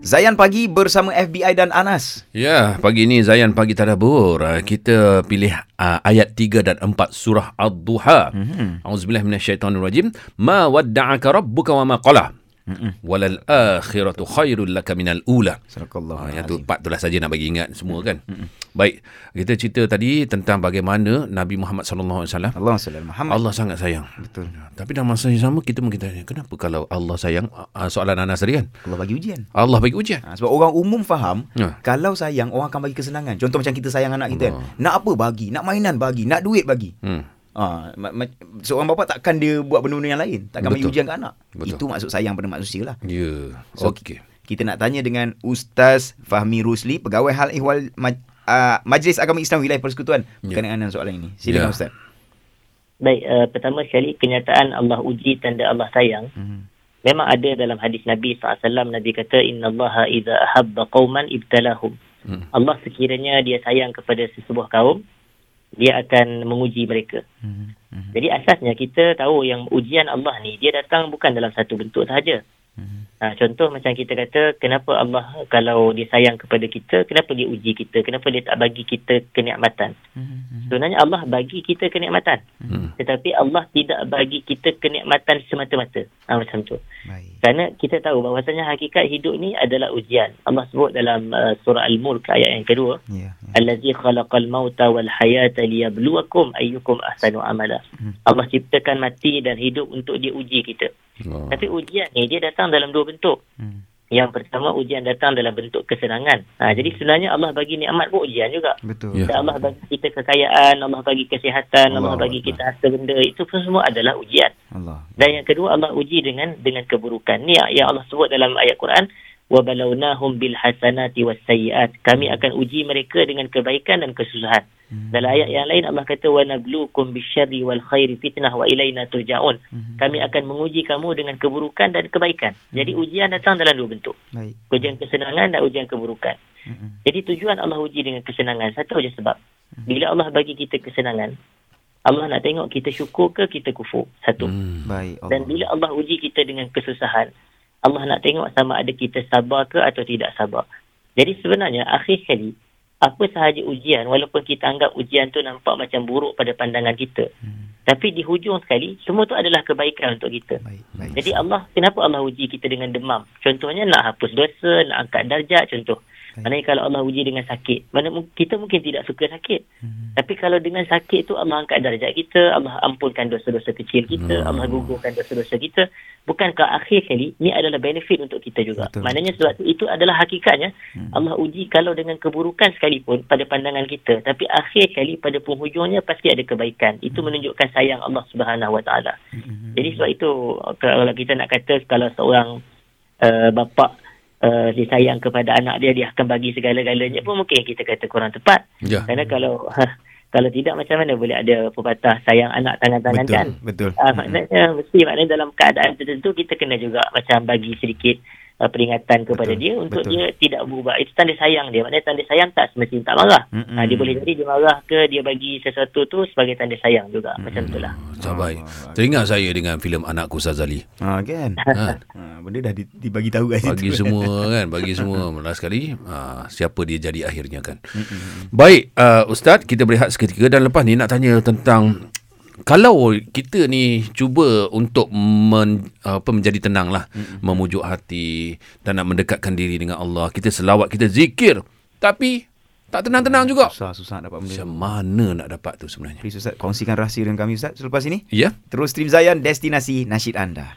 Zayan Pagi bersama FBI dan Anas. Ya, pagi ini Zayan pagi tadabbur. Uh, Kita pilih uh, ayat 3 dan 4 surah Ad-Duha. Mm-hmm. Auzubillahi minasyaitonirrajim. Ma wadda'aka rabbuka wa ma qala. Walal akhiratu khairul laka minal ula. Sadaqallah. Ah, yang tu empat tu lah saja nak bagi ingat semua kan. Mm-mm. Baik, kita cerita tadi tentang bagaimana Nabi Muhammad sallallahu alaihi wasallam Allah SWT Muhammad. Allah sangat sayang. Betul. Tapi dalam masa yang sama kita mungkin tanya, kenapa kalau Allah sayang uh, soalan Anas tadi kan? Allah bagi ujian. Allah bagi ujian. Ha, sebab orang umum faham Ya. kalau sayang orang akan bagi kesenangan. Contoh macam kita sayang anak kita kan. Nak apa bagi, nak mainan bagi, nak duit bagi. Hmm. Ha, ma- ma- seorang bapa takkan dia buat benda-benda yang lain. Takkan bagi Betul. ujian ke anak. Betul. Itu maksud sayang pada manusia lah. Ya. So, Okey. Kita nak tanya dengan Ustaz Fahmi Rusli, Pegawai Hal Ehwal Maj- uh, Majlis Agama Islam Wilayah Persekutuan Ya. berkenaan dengan soalan ini. Silakan Ya. Ustaz. Baik, uh, pertama sekali kenyataan Allah uji tanda Allah sayang. Mhm. Memang ada dalam hadis Nabi SAW, Nabi kata, Inna Allah idha ahabba qawman ibtalahum. Hmm. Allah sekiranya dia sayang kepada sesebuah kaum, dia akan menguji mereka. Mhm. Jadi asasnya kita tahu yang ujian Allah ni, dia datang bukan dalam satu bentuk sahaja. Mhm. Ha, contoh macam kita kata, kenapa Allah kalau dia sayang kepada kita, kenapa dia uji kita? Kenapa dia tak bagi kita kenikmatan? Mhm. Sebenarnya Allah bagi kita kenikmatan. Hmm. Tetapi Allah tidak bagi kita kenikmatan semata-mata. Ha, macam tu. Baik. Kerana kita tahu bahawasanya hakikat hidup ni adalah ujian. Allah sebut dalam uh, surah Al-Mulk ayat yang kedua. Ya. Allazi khalaqal mauta wal hayata liyabluwakum ayyukum ahsanu amala. Hmm. Allah ciptakan mati dan hidup untuk dia uji kita. Oh. Tapi ujian ni dia datang dalam dua bentuk. Hmm. Yang pertama ujian datang dalam bentuk kesenangan. Ha, jadi sebenarnya Allah bagi nikmat pun ujian juga. Betul. Ya. Allah bagi kita kekayaan, Allah bagi kesihatan, Allah, Allah bagi kita harta benda. Itu pun semua adalah ujian. Allah. Dan yang kedua Allah uji dengan dengan keburukan. Ni yang Allah sebut dalam ayat Quran bil hasanati was sayyiat. Kami akan uji mereka dengan kebaikan dan kesusahan. Hmm. Dalam ayat yang lain Allah kata wa nabluukum bisyarri wal khairi fitnah wa ilaina turja'un. Mhm. Kami akan menguji kamu dengan keburukan dan kebaikan. Jadi ujian datang dalam dua bentuk. Baik. Ujian kesenangan dan ujian keburukan. Mhm. Jadi tujuan Allah uji dengan kesenangan satu aja sebab. Bila Allah bagi kita kesenangan, Allah nak tengok kita syukur ke kita kufur. Satu. Hmm. Baik. Allah. Dan bila Allah uji kita dengan kesusahan, Allah nak tengok sama ada kita sabar ke atau tidak sabar. Jadi sebenarnya akhir sekali, apa sahaja ujian, walaupun kita anggap ujian tu nampak macam buruk pada pandangan kita. Hmm. Tapi di hujung sekali, semua tu adalah kebaikan untuk kita. Baik. Baik. Jadi Allah, kenapa Allah uji kita dengan demam? Contohnya nak hapus dosa, nak angkat darjat contoh. Baik. Maknanya kalau Allah uji dengan sakit, mana kita mungkin tidak suka sakit. Mhm. Tapi kalau dengan sakit tu Allah angkat darjat kita, Allah ampunkan dosa-dosa kecil kita, Hmm. Allah gugurkan dosa-dosa kita. Bukankah akhir kali ni adalah benefit untuk kita juga. Betul. Maknanya sebab tu itu adalah hakikatnya Hmm. Allah uji kalau dengan keburukan sekalipun pada pandangan kita, tapi akhir kali pada penghujungnya pasti ada kebaikan. Itu menunjukkan sayang Allah Subhanahu Wa Taala. Mhm. Jadi sebab itu kalau kita nak kata kalau seorang uh, bapa uh, dia sayang kepada anak dia dia akan bagi segala-galanya pun mungkin kita kata kurang tepat. Ya. Kerana kalau kalau tidak macam mana boleh ada pepatah sayang anak tangan-tangan Betul. kan? Betul. Uh, maknanya mesti maknanya dalam keadaan tertentu kita kena juga macam bagi sedikit uh, peringatan kepada Betul, dia untuk betul. dia tidak berubah. Itu tanda sayang dia. Maknanya tanda sayang tak semestinya tak marah. Mhm. Uh, dia boleh jadi dia marah ke dia bagi sesuatu tu sebagai tanda sayang juga. Macam itulah. Tak baik. Ah, Teringat saya dengan filem Anakku Sazali. Ha kan. Ha. Ha, benda dah di, dibagi tahu kat Bagi situ. semua kan, bagi semua last sekali uh, siapa dia jadi akhirnya kan. Mhm. Baik, uh, Ustaz, kita berehat seketika dan lepas ni nak tanya tentang kalau kita ni cuba untuk men, apa menjadi tenang lah, mm-hmm. memujuk hati dan nak mendekatkan diri dengan Allah, kita selawat, kita zikir, tapi tak tenang-tenang juga. Susah susah nak dapat benda. Macam mana nak dapat tu sebenarnya? Please Ustaz kongsikan rahsia dengan kami Ustaz selepas ini. Ya? Terus stream Zayan destinasi nasyid anda.